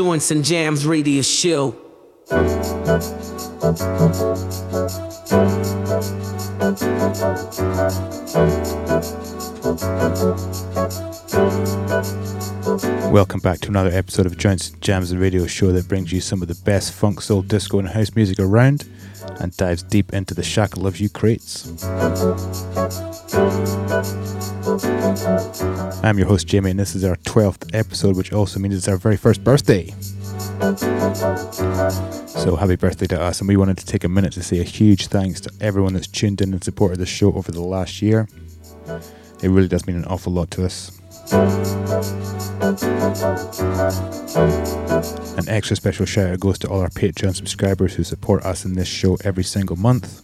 Joints and Jams Radio Show. Welcome back to another episode of Joints, Jams and Radio Show that brings you some of the best funk, soul, disco, and house music around and dives deep into the Shaka Loves You crates. I'm your host, Jamie, and this is our 12th episode, which also means it's our very first birthday. So happy birthday to us, and we wanted to take a minute to say a huge thanks to everyone that's tuned in and supported the show over the last year. It really does mean an awful lot to us. An extra special shout out goes to all our Patreon subscribers who support us in this show every single month.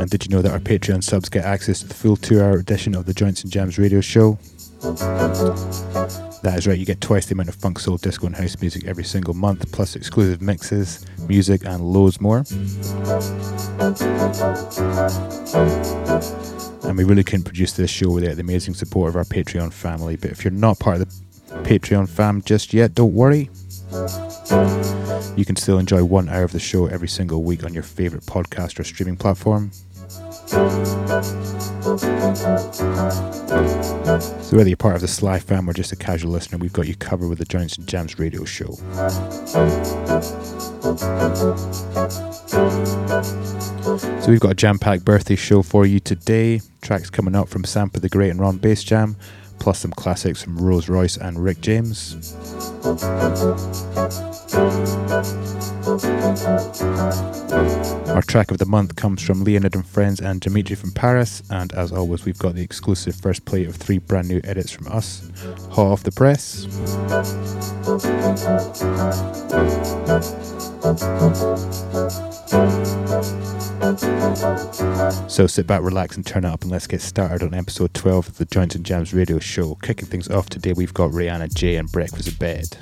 And did you know that our Patreon subs get access to the full two hour edition of the Joints and Jams radio show? That is right, you get twice the amount of funk, soul, disco, and house music every single month, plus exclusive mixes, music, and loads more. And we really couldn't produce this show without the amazing support of our Patreon family. But if you're not part of the Patreon fam just yet, don't worry. You can still enjoy one hour of the show every single week on your favorite podcast or streaming platform. So whether you're part of the Sly fam or just a casual listener, we've got you covered with the Joints and Jams radio show. So we've got a jam-packed birthday show for you today. Tracks coming up from Sampa the Great and Ron Basejam, plus some classics from Rose Royce and Rick James. Our track of the month comes from Leonid and Friends and Dimitri from Paris, and as always, we've got the exclusive first plate of three brand new edits from us, hot off the press. So sit back, relax, and turn it up, and let's get started on episode 12 of the Joints and Jams radio show. Kicking things off today, we've got Rayana Jay and Breakfast in Bed.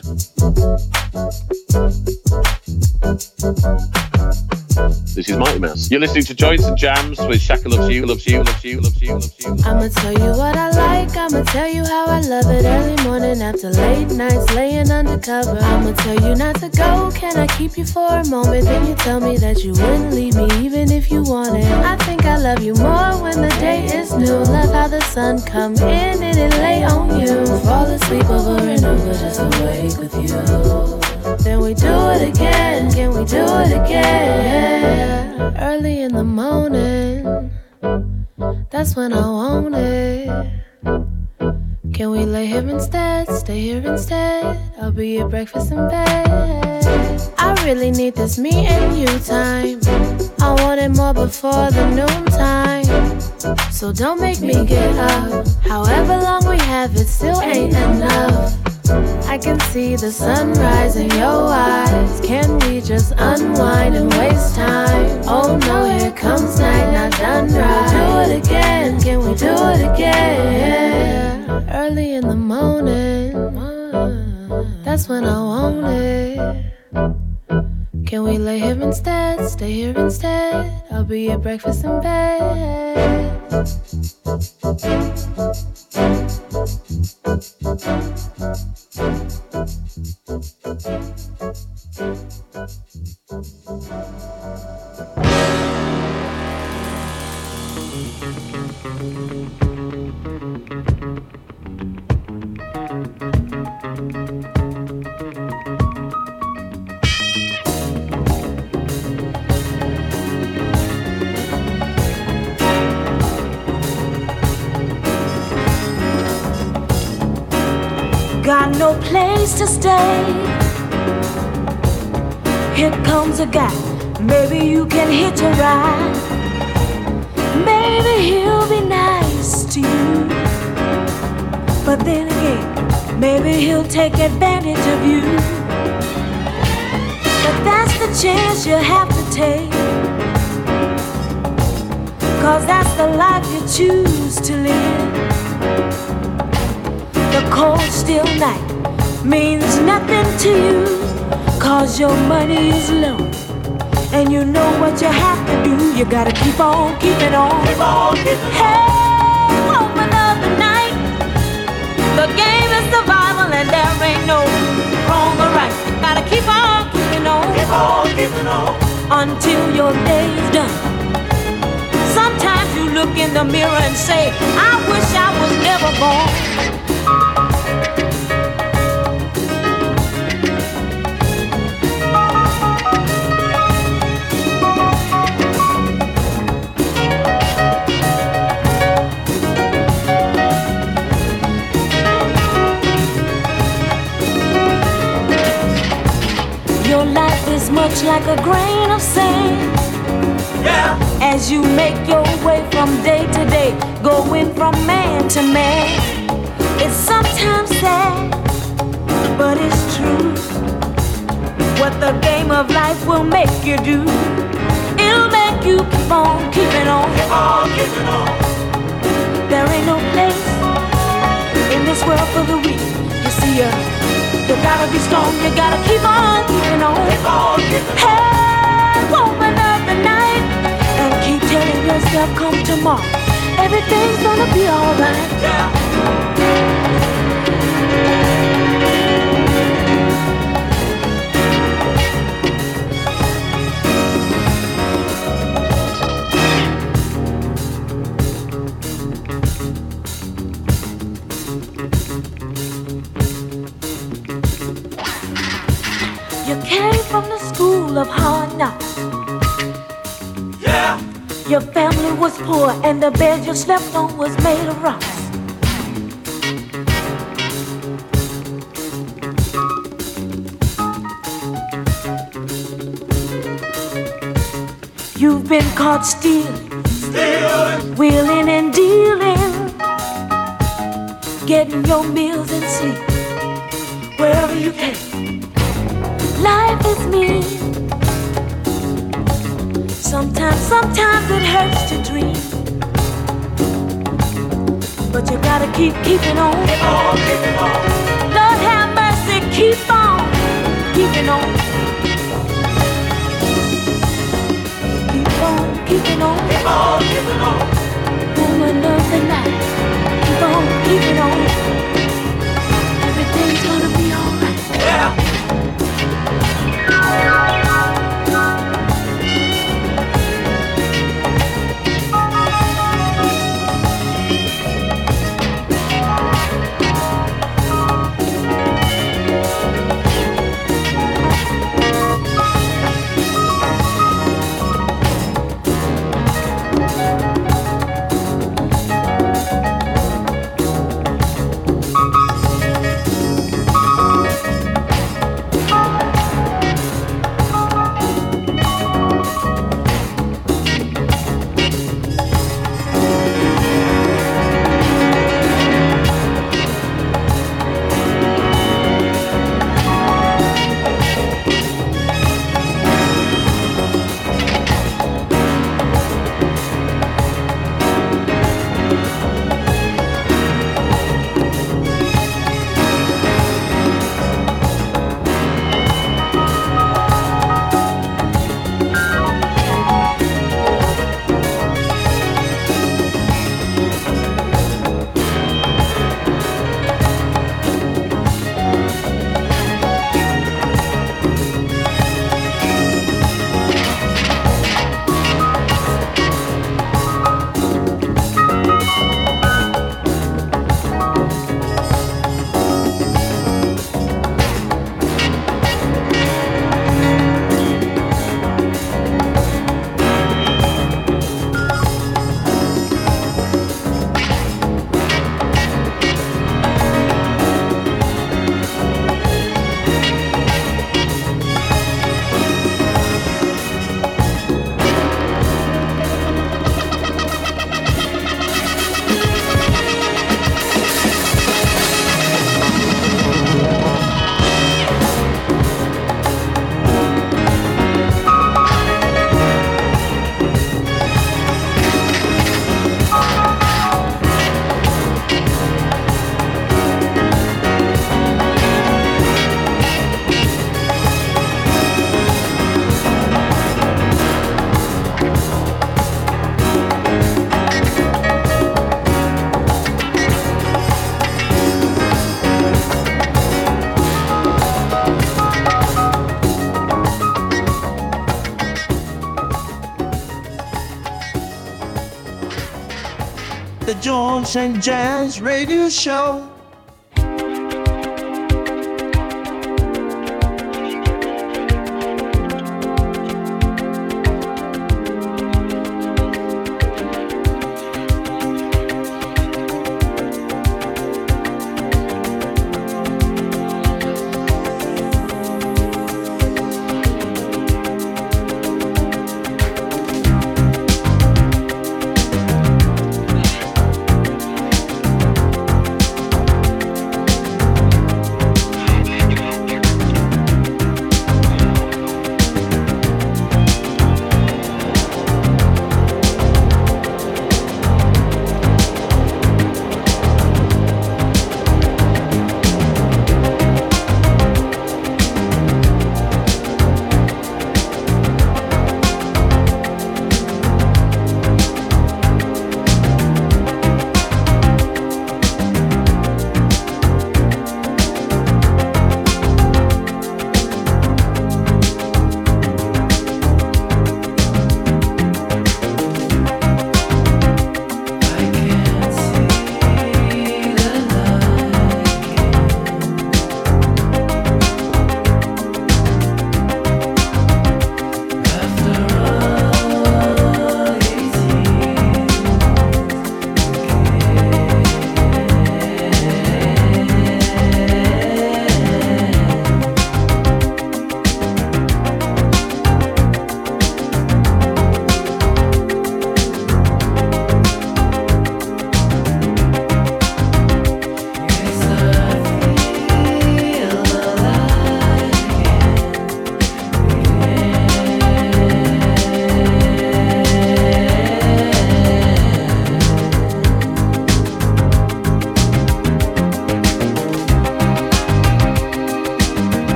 This is Mighty Mouse. You're listening to Joints and Jams with Shaka Loves You, Loves You, Loves You, Loves You, Loves You. I'ma tell you what I like, I'ma tell you how I love it early morning after late nights laying undercover. I'ma tell you not to go, can I keep you for a moment? Then you tell me that you wouldn't leave me even if you wanted. I think I love you more when the day is new. Love how the sun come in and it lay on you. Fall asleep over and over just awake with you. Then we do it again, can we do it again? Early in the morning, that's when I want it. Can we lay here instead? Stay here instead. I'll be your breakfast in bed. I really need this me and you time. I want it more before the noontime. So don't make me get up. However long we have it, still ain't enough. I can see the sunrise in your eyes. Can we just unwind and waste time? Oh no, here comes night, not done right. Do it again, can we do it again? Early in the morning, that's when I want it. Can we lay here instead? Stay here instead. I'll be your breakfast in bed. No place to stay. Here comes a guy. Maybe you can hitch a ride. Maybe he'll be nice to you. But then again, maybe he'll take advantage of you. But that's the chance you have to take. Cause that's the life you choose to live. The cold, still night means nothing to you. Cause your money is low. And you know what you have to do. You gotta keep on keeping on. Keep on keeping Hey, home another night. The game is survival and there there ain't no wrong or right. Gotta keep on keeping on. Keep on keeping on. Until your day's done. Sometimes you look in the mirror and say, I wish I was never born. Much like a grain of sand. Yeah. As you make your way from day to day, going from man to man. It's sometimes sad, but it's true. What the game of life will make you do, it'll make you keep on keeping on. Keep on keeping on. There ain't no place in this world for the weak. You see, uh, you gotta be strong, you gotta keep on keeping on. Keep on keeping. Hey, open up the night and keep telling yourself, come tomorrow. Everything's gonna be alright. Yeah. And the bed you slept on was made of rocks. You've been caught stealing, stealing, wheeling and dealing, getting your meals and sleep wherever you can. Life is mean. Sometimes, sometimes it hurts to dream. But you gotta keep keeping on. Keep on, keeping on. Lord have mercy, keep on keeping on. Keep on keeping on. Keep on keeping on. Woman of the night. Keep on keeping on. Joints and Jams Radio Show.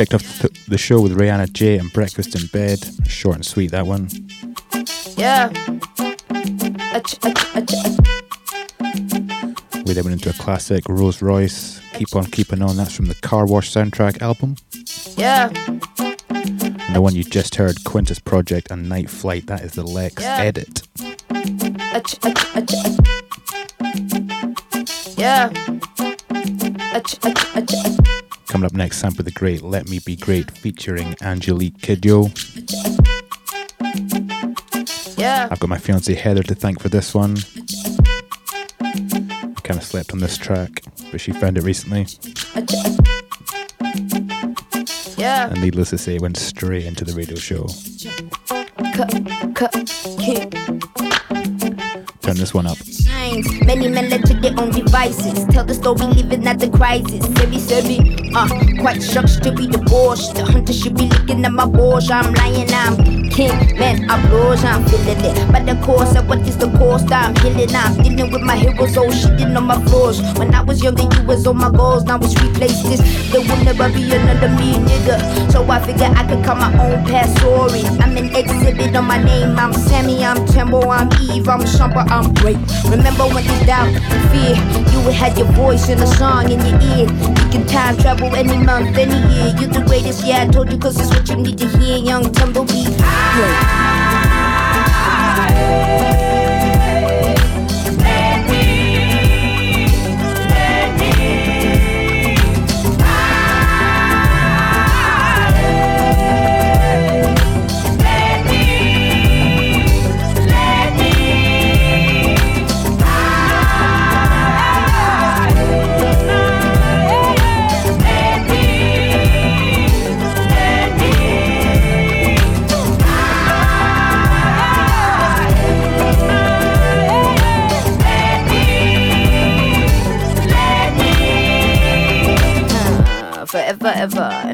Kicked off th- the show with Rayana Jay and Breakfast in Bed. Short and sweet, that one. Yeah. We then went into a classic, Rose Royce, Keep On Keeping On. That's from the Car Wash soundtrack album. Yeah. And the one you just heard, Quintus Project and Night Flight, that is the Lexx Yeah. edit. Yeah. Coming up next, Sampa the Great Let Me Be Great featuring Angelique Kidjo. Yeah. I've got my fiancée Heather to thank for this one. I kind of slept on this track, but she found it recently. Yeah. And needless to say, it went straight into the radio show. Cut, cut. Turn this one up. Many men led to their own devices. Tell the story, living at the crisis. Sebi, sebi, uh, quite shocked to be divorced. The hunter should be looking at my balls. I'm lying, I'm king. Man, I'm blows, I'm feeling it. But the course of what is the cost? I'm healing, I'm dealing with my heroes. Oh, shitting on my flaws. When I was younger, you was on my goals. Now it's replaced this. There will never be another me, nigga. So I figure I could cut my own past story. I'm an exhibit on my name. I'm Sammy, I'm Tembo, I'm Eve, I'm Shumper, I'm great. Remember when you doubt, fear, you would have your voice in a song in your ear. You can time travel any month, any year. You're the greatest, yeah, I told you, cause it's what you need to hear. Young Tumblebee. Yeah.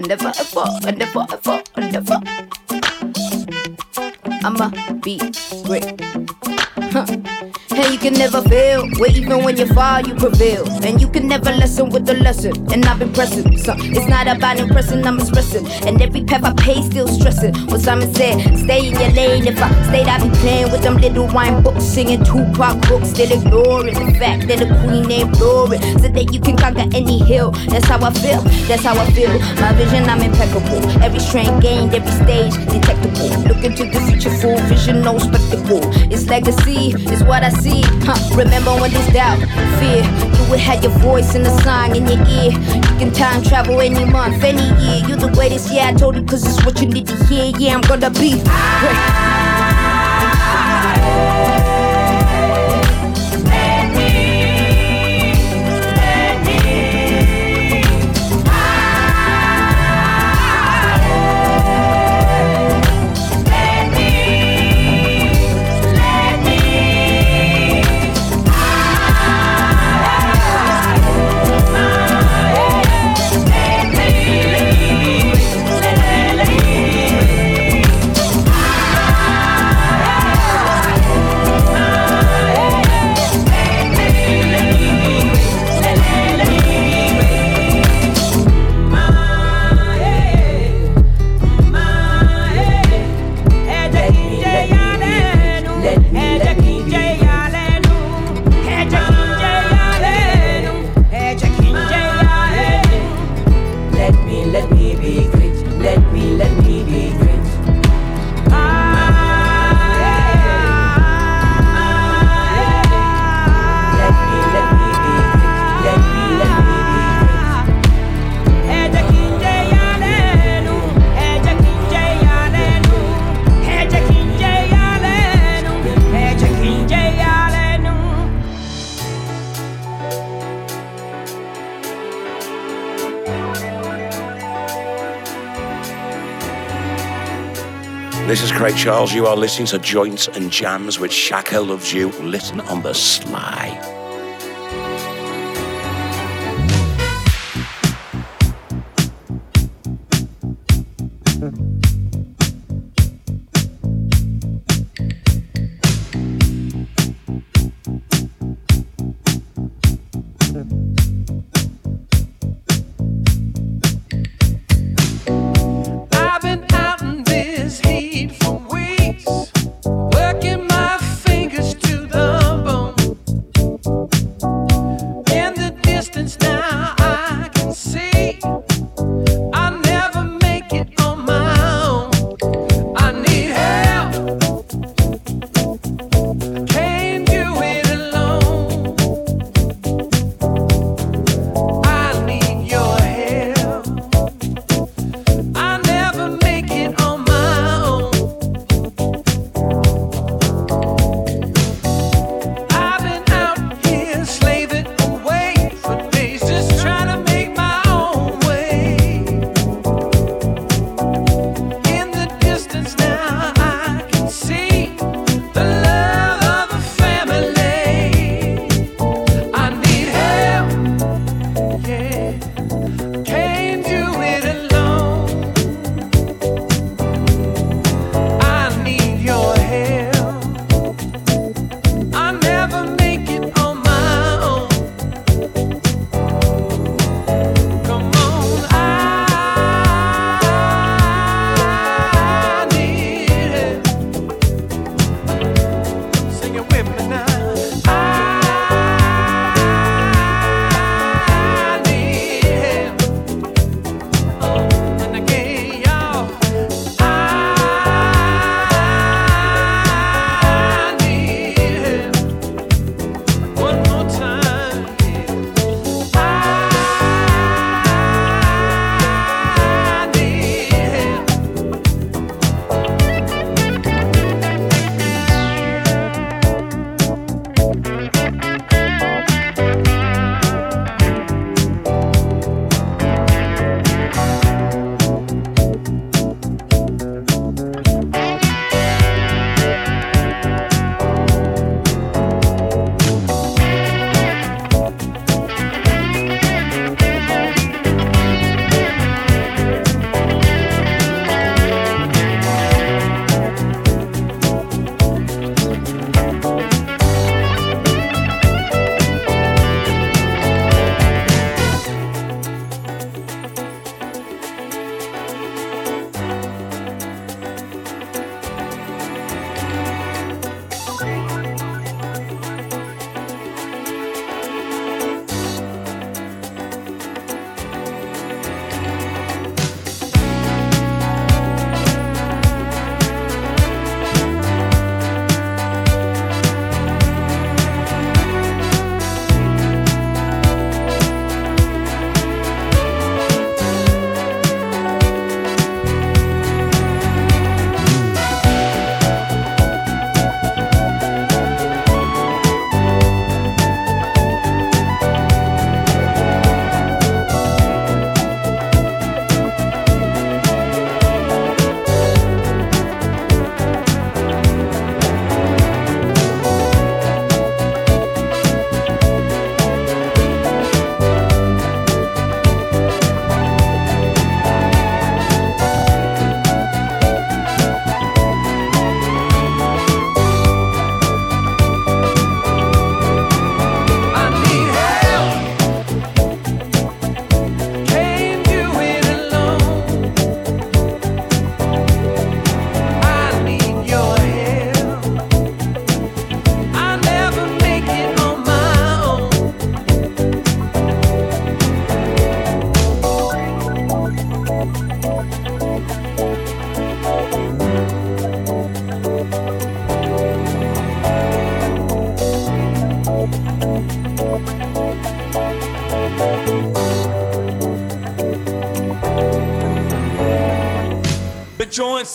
Never, ever, and never, ever, and never. I'ma be great. Huh. And you can never fail, where even when you fall, you prevail. And you can never lessen with the lesson. And I've been pressing, so it's not about impressing, I'm expressing. And every path I pay, still stressing. What Simon said, stay in your lane. If I stayed, I'd be playing with them little wine books, singing Tupac books, still ignoring the fact that the queen named Glory. So that you can conquer any hill. That's how I feel, that's how I feel. My vision, I'm impeccable. Every strain gained, every stage detectable. Look into the future, full vision, no spectacle. It's legacy, it's what I see. Huh. Remember when there's doubt, fear, you would have your voice in the song in your ear. You can time travel any month, any year. You're the greatest, yeah, I told you, cause it's what you need to hear. Yeah, I'm gonna be great. Craig Charles. You are listening to Joints and Jams with Shaka Loves You. Listen on the sly.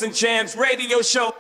And Jams radio show.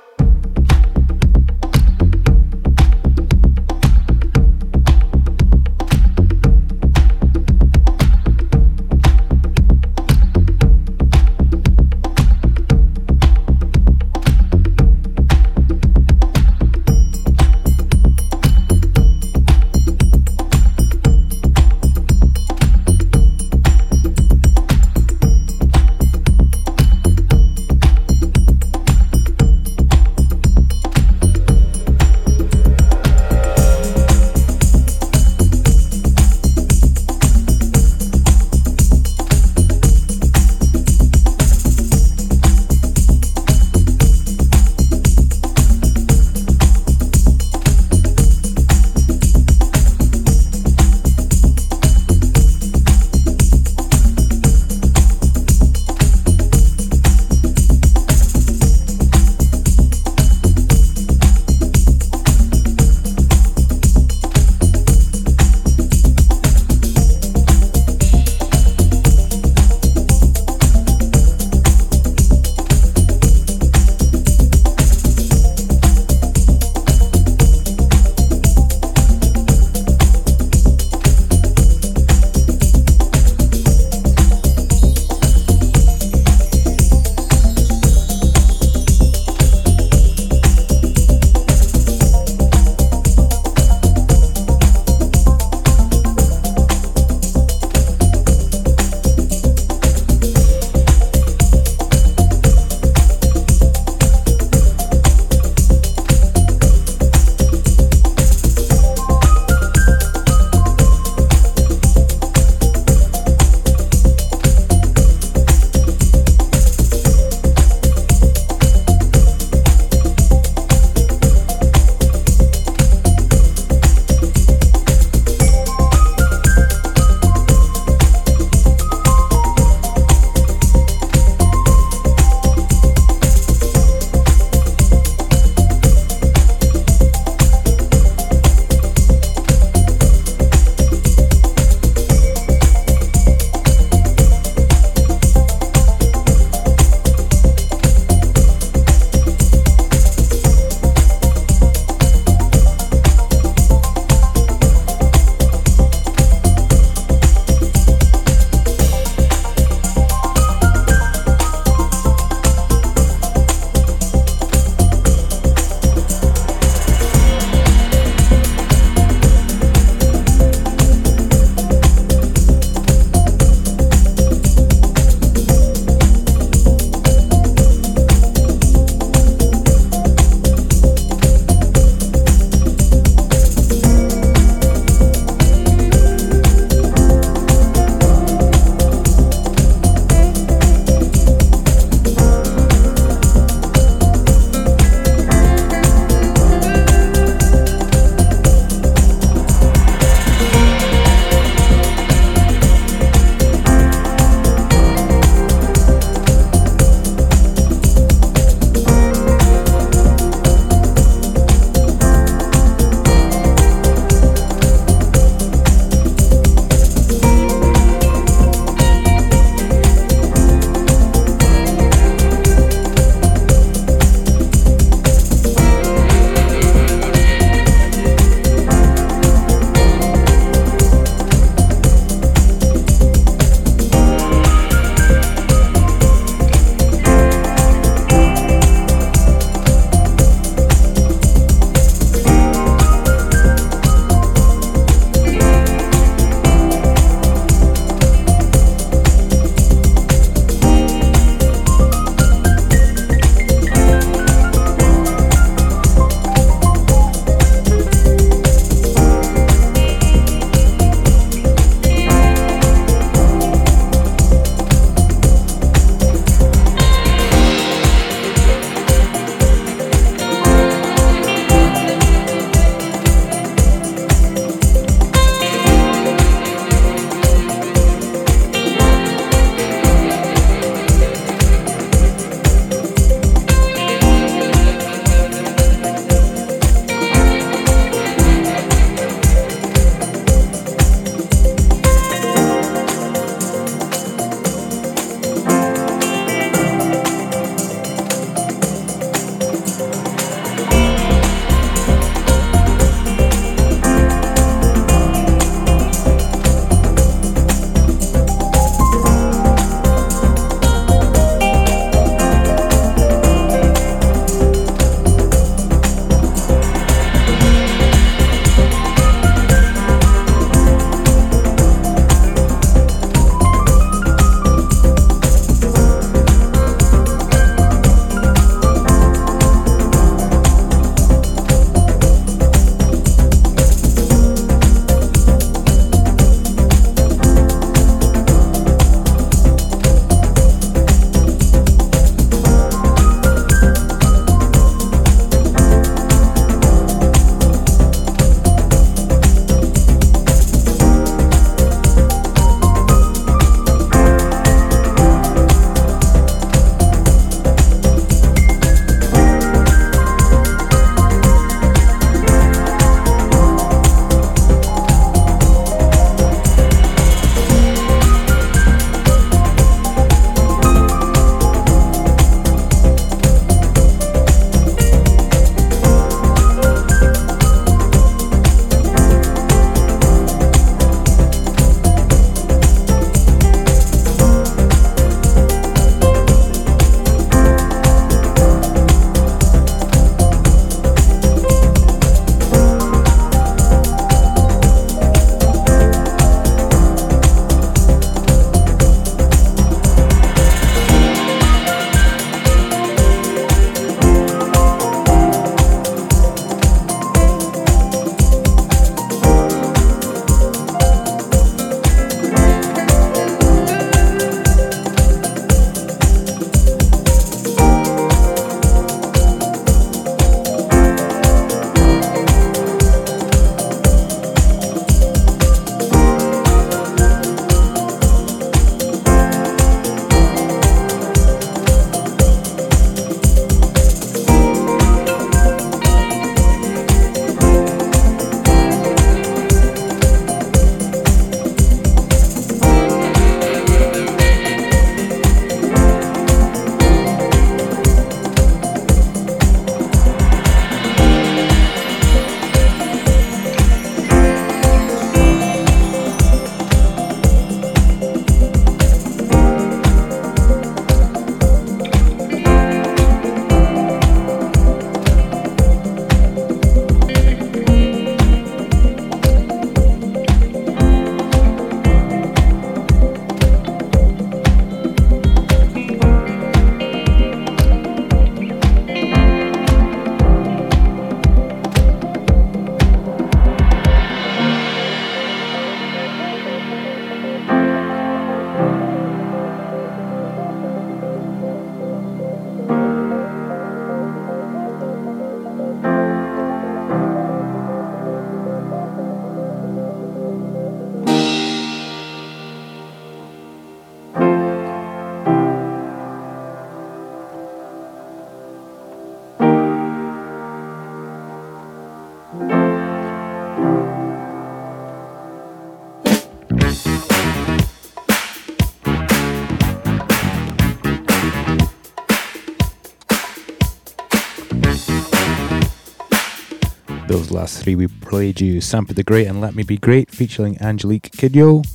Last three, we played you Sampa the Great and Let Me Be Great featuring Angelique Kidjo.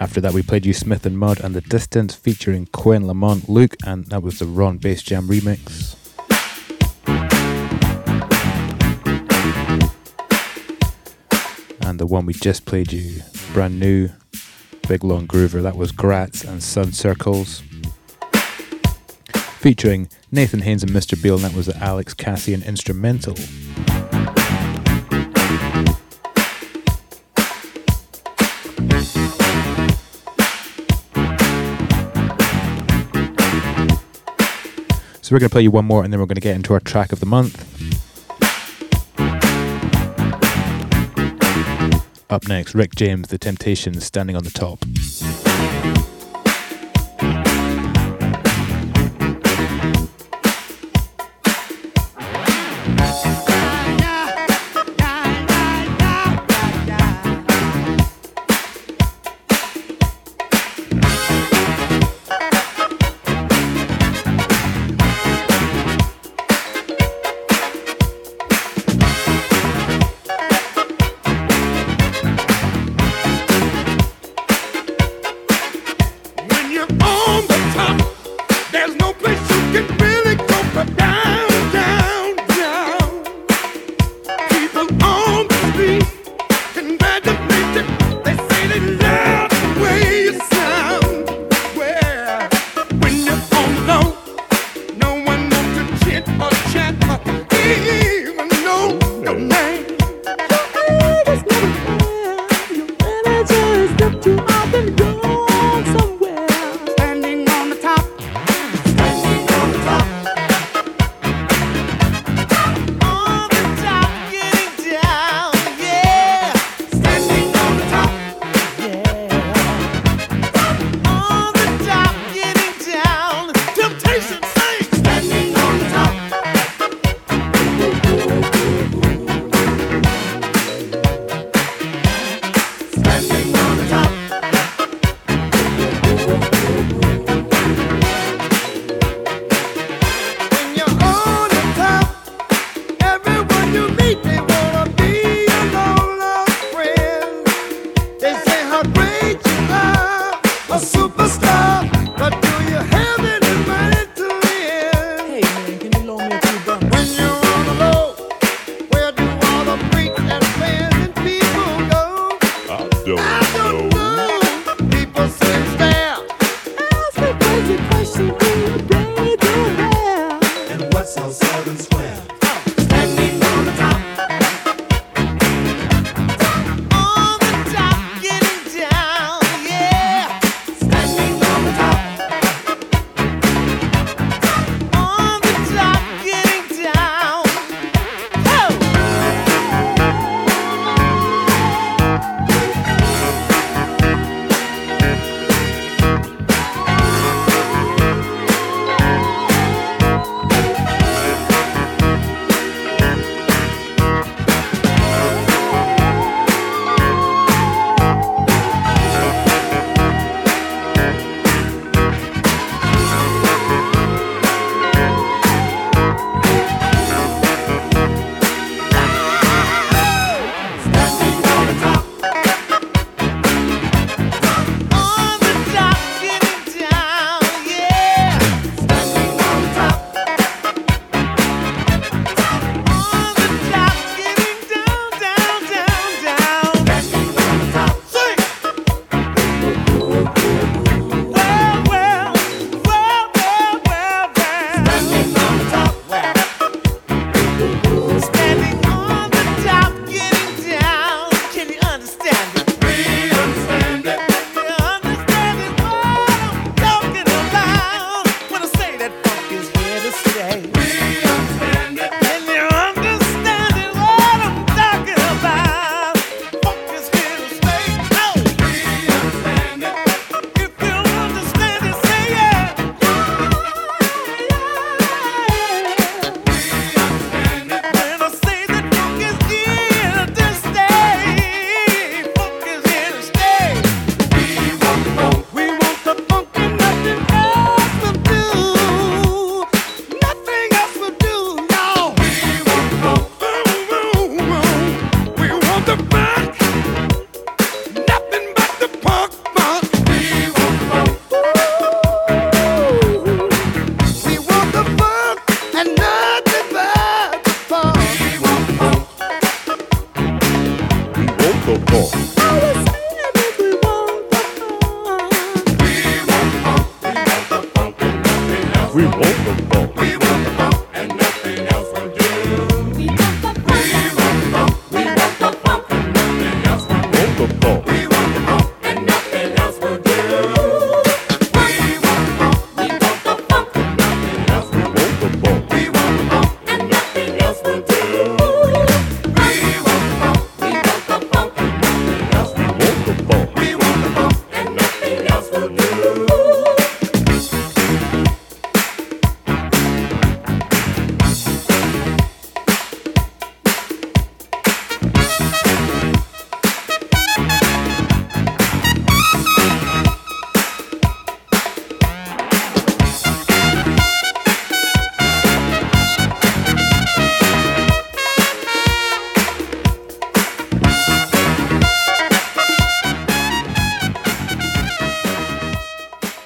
After that, we played you Smith and Mudd and The Distance featuring Quinn Lamont Luke, and that was the Ron Basejam remix. And the one we just played you, brand new, Big Long Groover, that was Gratts and Sun Circles. Featuring Nathan Haines and Mr. Beale, and that was the Alex Kassian instrumental. So we're going to play you one more and then we're going to get into our track of the month. Up next, Rick James, The Temptations, standing on the top.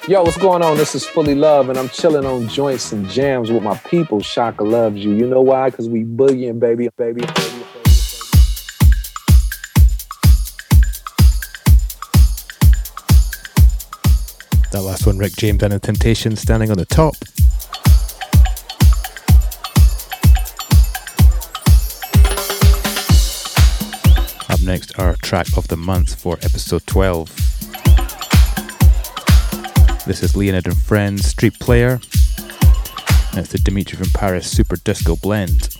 Yo, what's going on? This is Fully Love, and I'm chilling on joints and jams with my people. Shaka loves you. You know why? Because we boogieing, baby, baby, baby. That last one, Rick James and the Temptations standing on the top. Up next, our track of the month for episode 12. This is Leonid and Friends Street Player. And it's the Dimitri from Paris Super Disco Blend.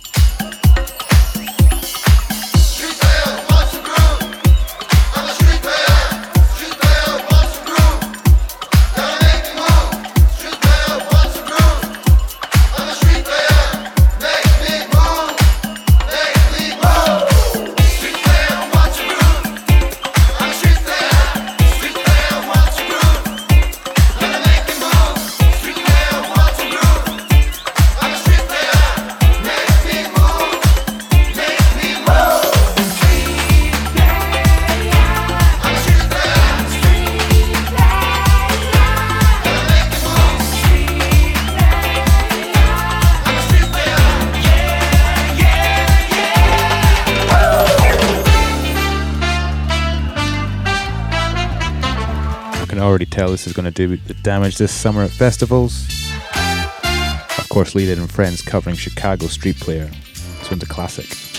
Is going to do the damage this summer at festivals. Of course, Leonid and Friends covering Chicago Street Player. This one's a classic.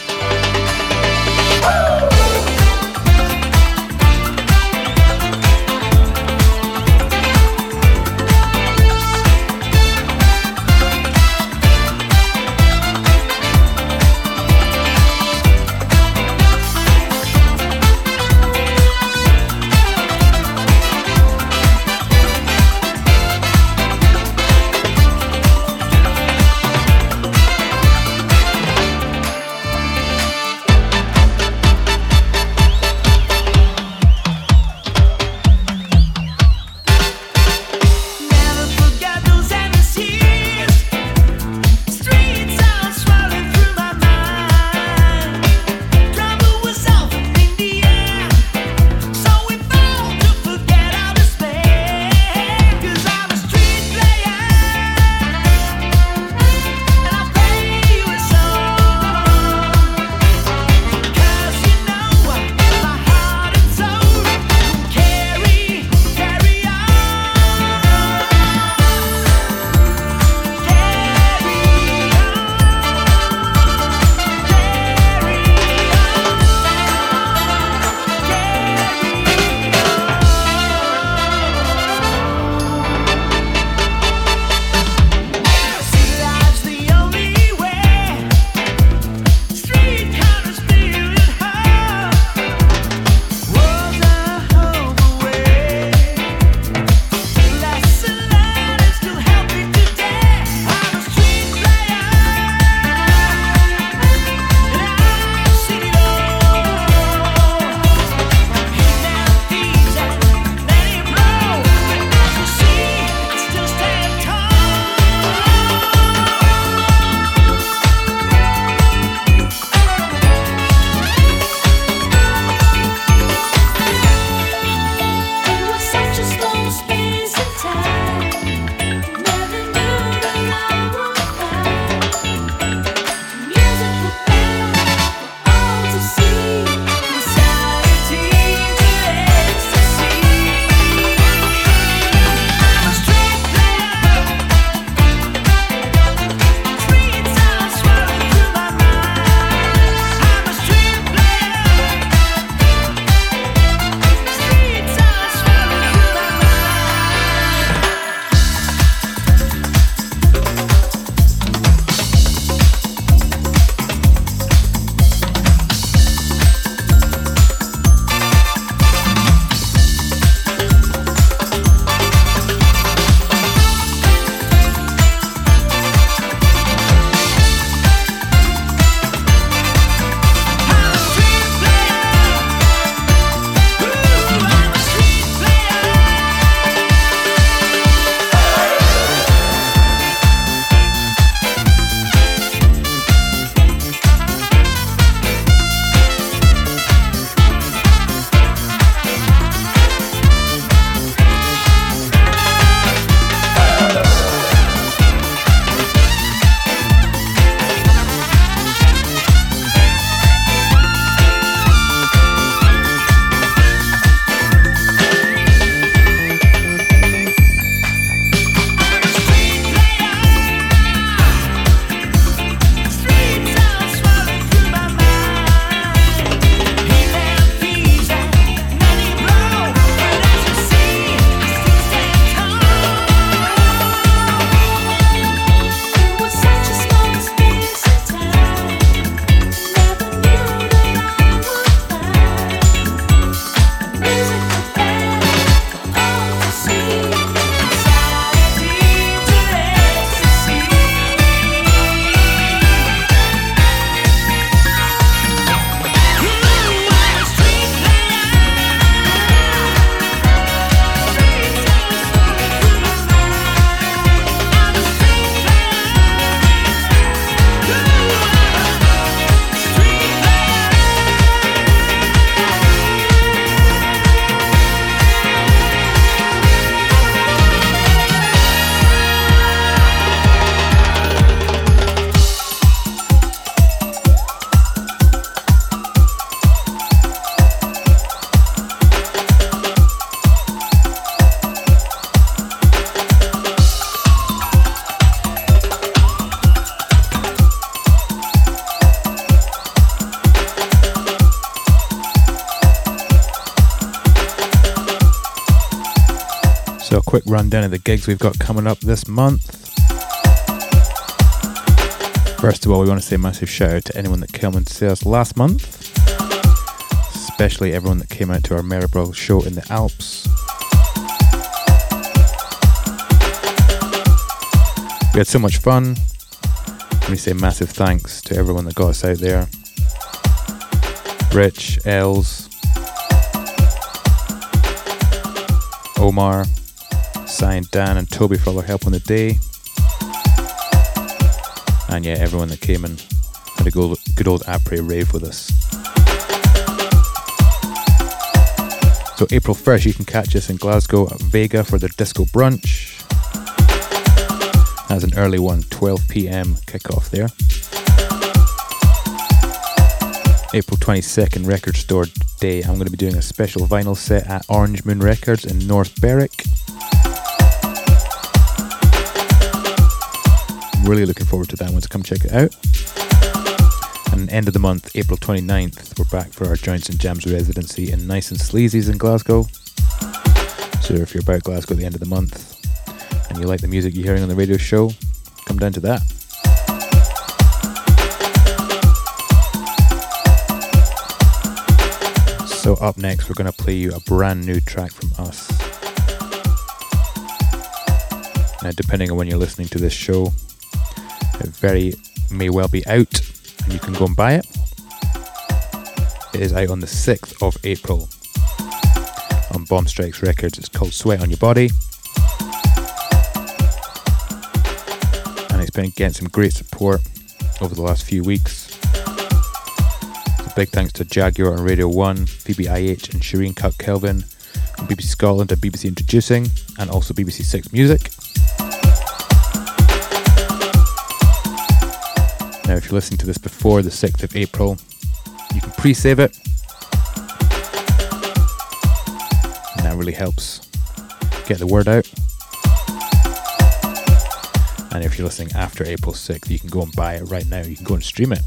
A quick rundown of the gigs we've got coming up this month. First of all, we want to say a massive shout out to anyone that came and see us last month, especially everyone that came out to our Maribor show in the Alps. We had so much fun. Let me say massive thanks to everyone that got us out there. Rich, Els, Omar, Signed Dan and Toby for all their help on the day. And yeah, everyone that came and had a good, old après rave with us. So April 1st, you can catch us in Glasgow at Vega for the disco brunch. That's an early one, 12 p.m. kickoff there. April 22nd, Record Store Day. I'm going to be doing a special vinyl set at Orange Moon Records in North Berwick. Really looking forward to that one, so come check it out. And end of the month, April 29th, we're back for our Joints and Jams residency in Nice and Sleazy's in Glasgow. So if you're about Glasgow at the end of the month and you like the music you're hearing on the radio show, come down to that. So up next, we're going to play you a brand new track from us. Now, depending on when you're listening to this show, it very may well be out, and you can go and buy it. It is out on the 6th of April on Bomb Strikes Records. It's called Sweat on Your Body. And it's been getting some great support over the last few weeks. So big thanks to Jaguar on Radio 1, VBIH and Shireen Cut Kelvin, and BBC Scotland and BBC Introducing, and also BBC Six Music. Now, if you're listening to this before the 6th of April, you can pre save it. And that really helps get the word out. And if you're listening after April 6th, you can go and buy it right now. You can go and stream it.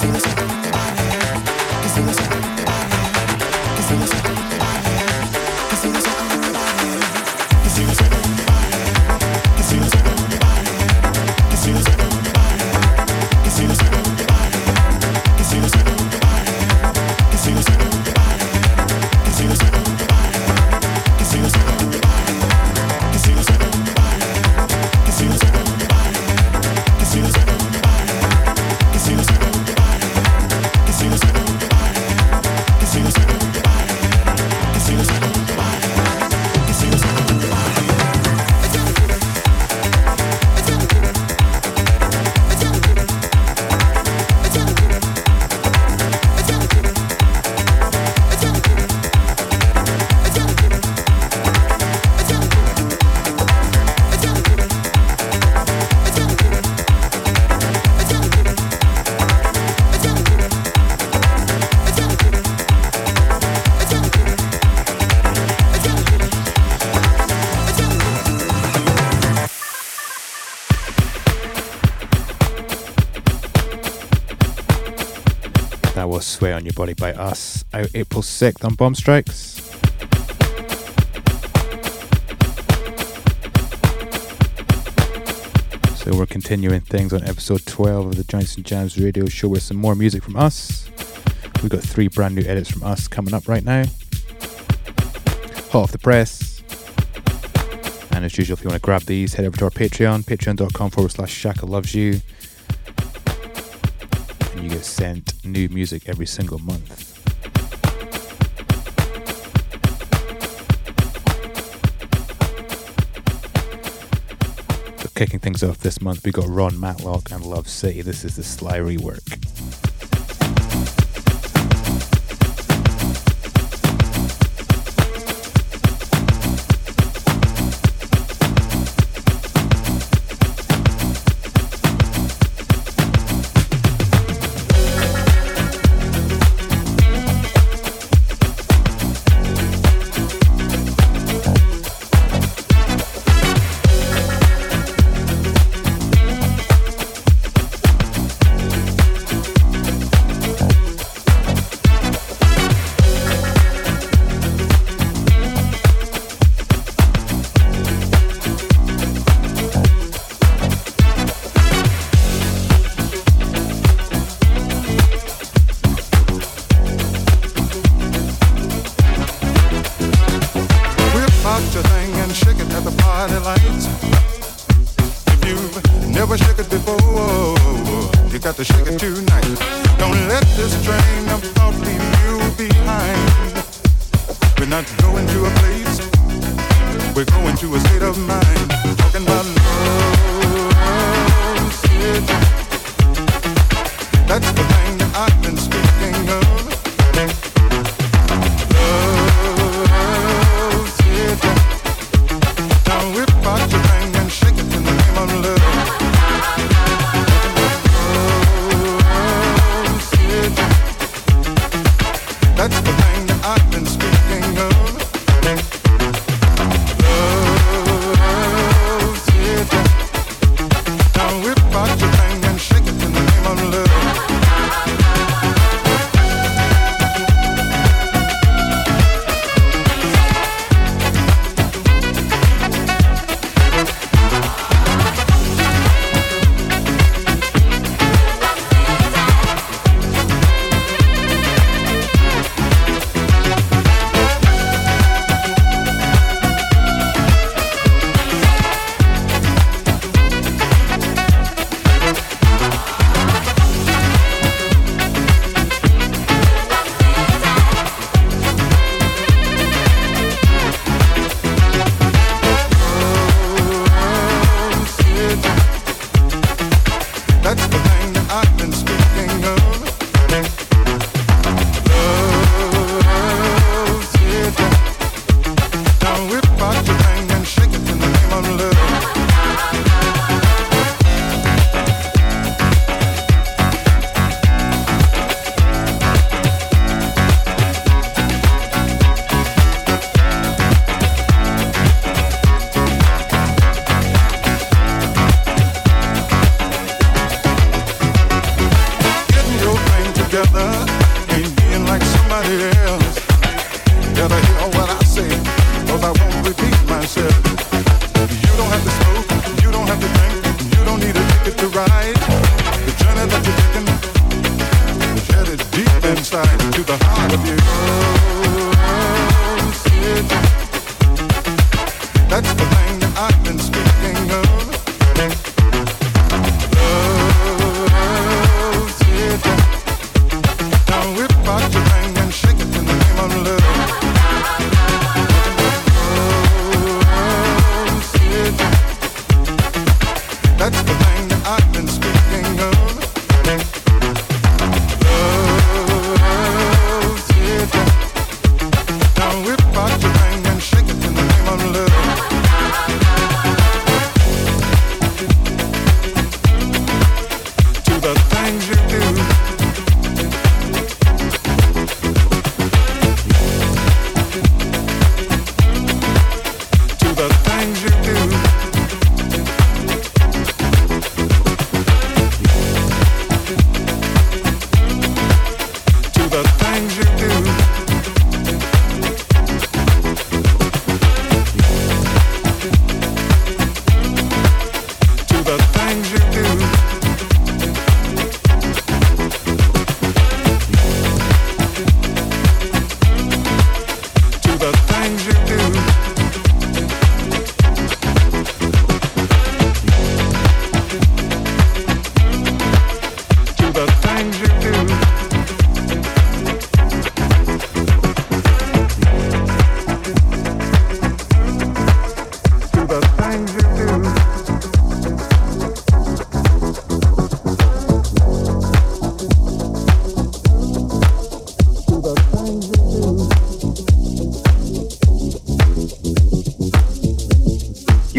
feels By Us out April 6th on Bomb Strikes. So we're continuing things on episode 12 of the Joints and Jams radio show with some more music from us. We've got three brand new edits from us coming up right now. Hot off the press. And as usual, if you want to grab these, head over to our Patreon, patreon.com forward slash Shaka Loves You. new music every single month. So kicking things off this month, we got Ronn Matlock and Love City. This is the Sly rework.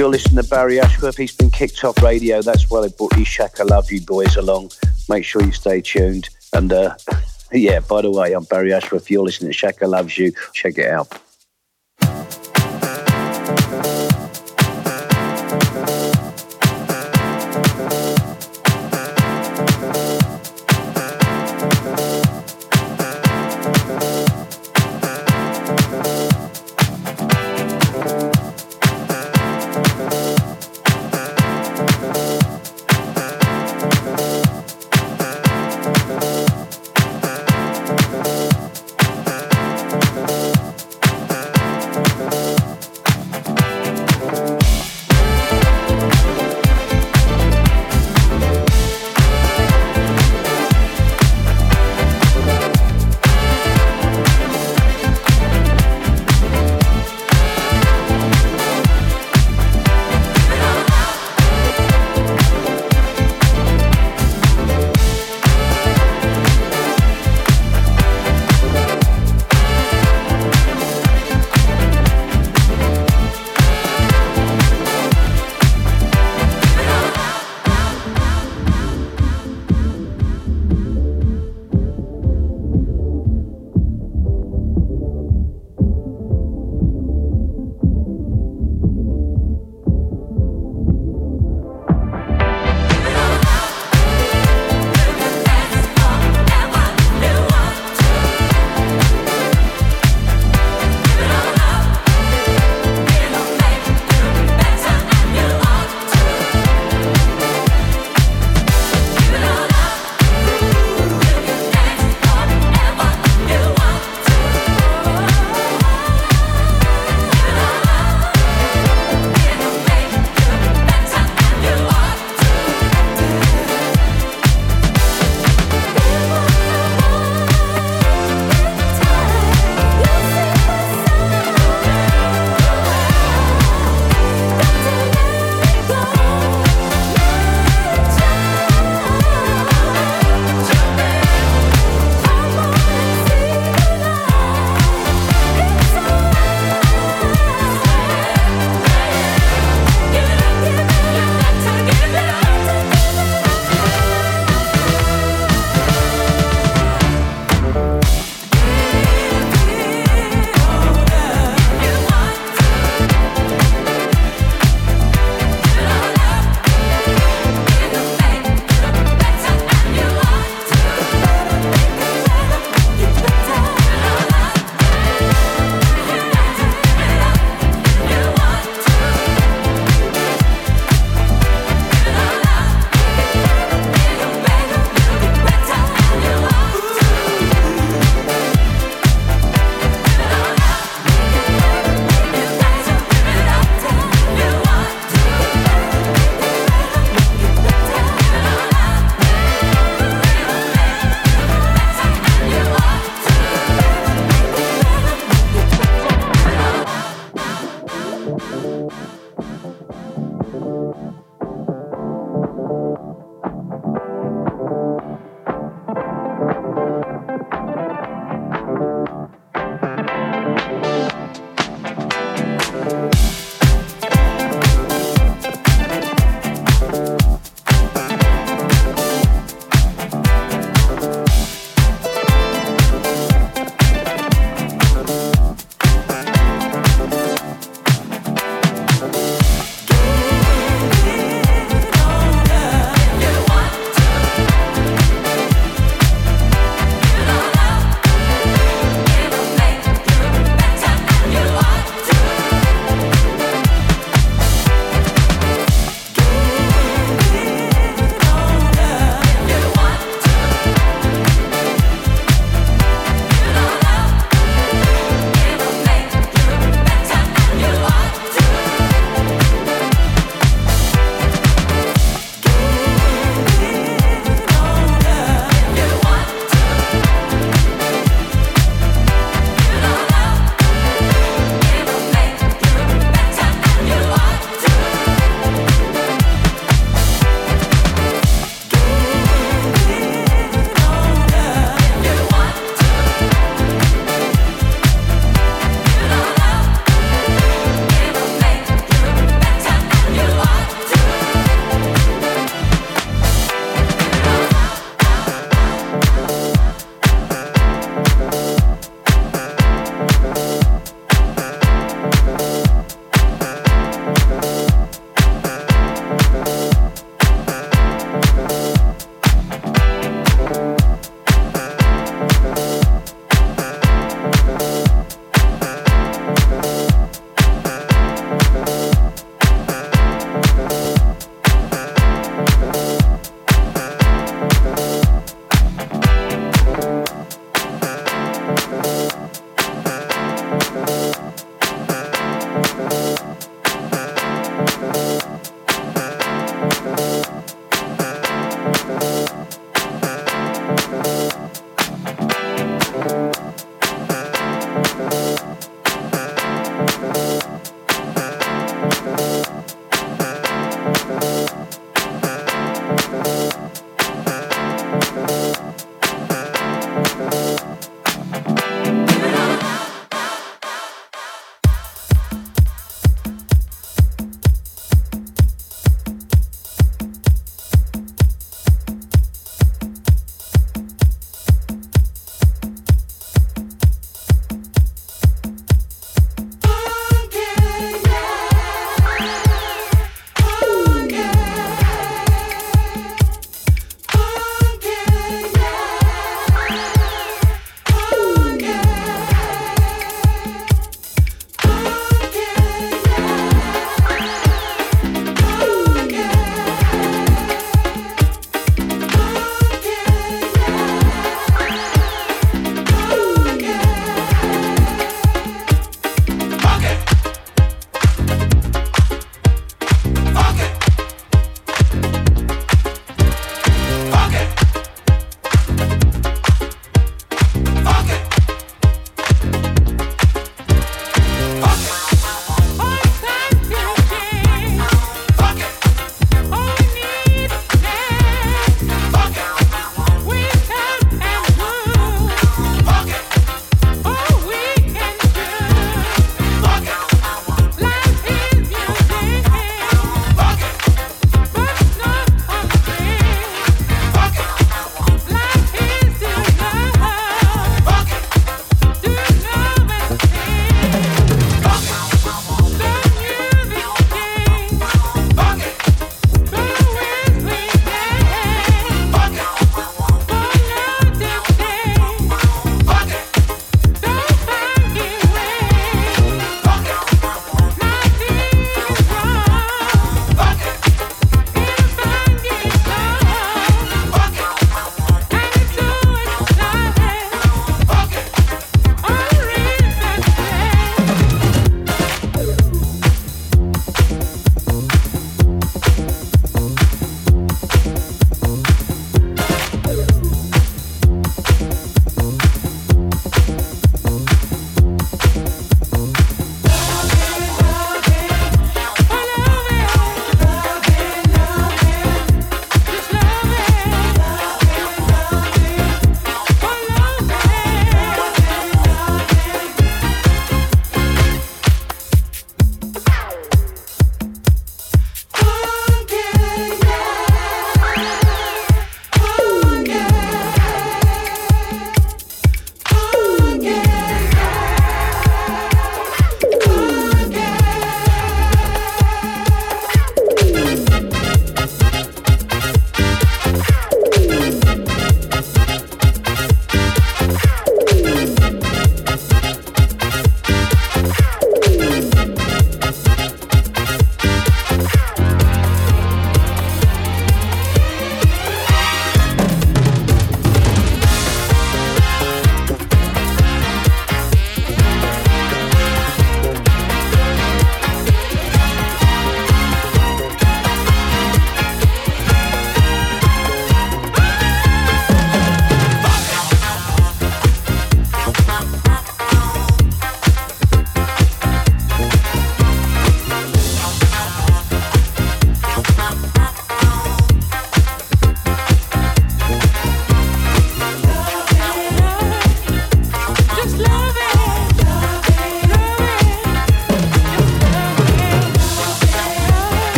You're listening to Barry Ashworth. He's been kicked off radio. That's why they brought Shaka Love You boys along. Make sure you stay tuned. And uh, yeah, by the way, I'm Barry Ashworth. You're listening to Shaka Loves You. Check it out.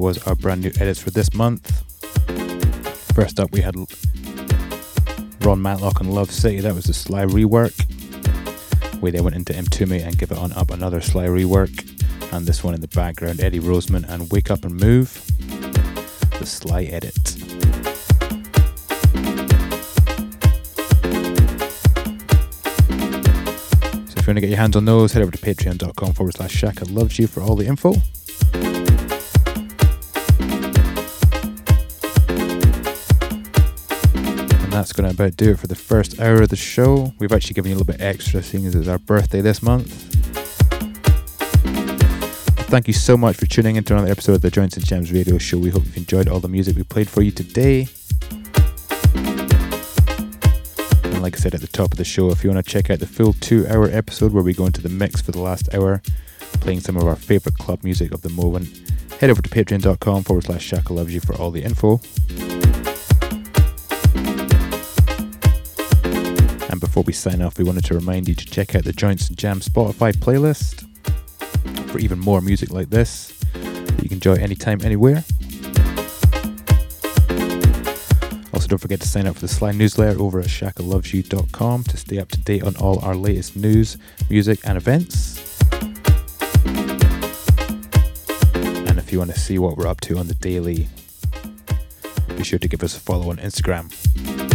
Was our brand new edits for this month. First up, we had Ronn Matlock and Love City. That was the Sly rework. We then went into Mtume and Give It On Up, another Sly rework. And this one in the background, Eddy Rosemond and Wake Up and Move, the Sly edit. So if you want to get your hands on those, head over to patreon.com forward slash Shaka Loves You for all the info. That's going to about do it for the first hour of the show. We've actually given you a little bit extra, seeing as it's our birthday this month. Thank you so much for tuning into another episode of the Joints and Jams radio show. We hope you've enjoyed all the music we played for you today. And like I said at the top of the show, if you want to check out the full two hour episode where we go into the mix for the last hour, playing some of our favourite club music of the moment, head over to patreon.com forward slash Shaka Loves You for all the info. And before we sign off, we wanted to remind you to check out the Joints and Jams Spotify playlist for even more music like this that you can enjoy anytime, anywhere. Also, don't forget to sign up for the Sly newsletter over at shakalovesyou.com to stay up to date on all our latest news, music, and events. And if you want to see what we're up to on the daily, be sure to give us a follow on Instagram.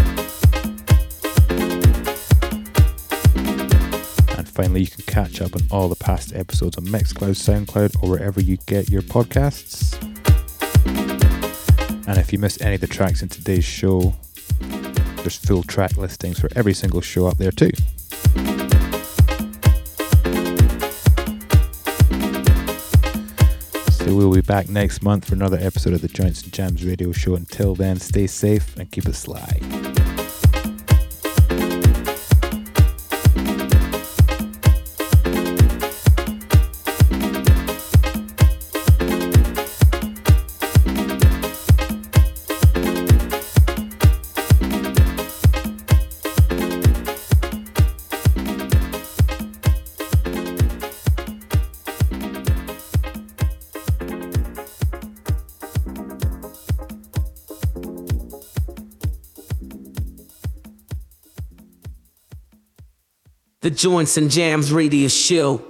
Finally, you can catch up on all the past episodes on Mixcloud, SoundCloud, or wherever you get your podcasts. And if you missed any of the tracks in today's show, there's full track listings for every single show up there too. So we'll be back next month for another episode of the Joints and Jams radio show. Until then, stay safe and keep it sly. The Joints and Jams Radio Show.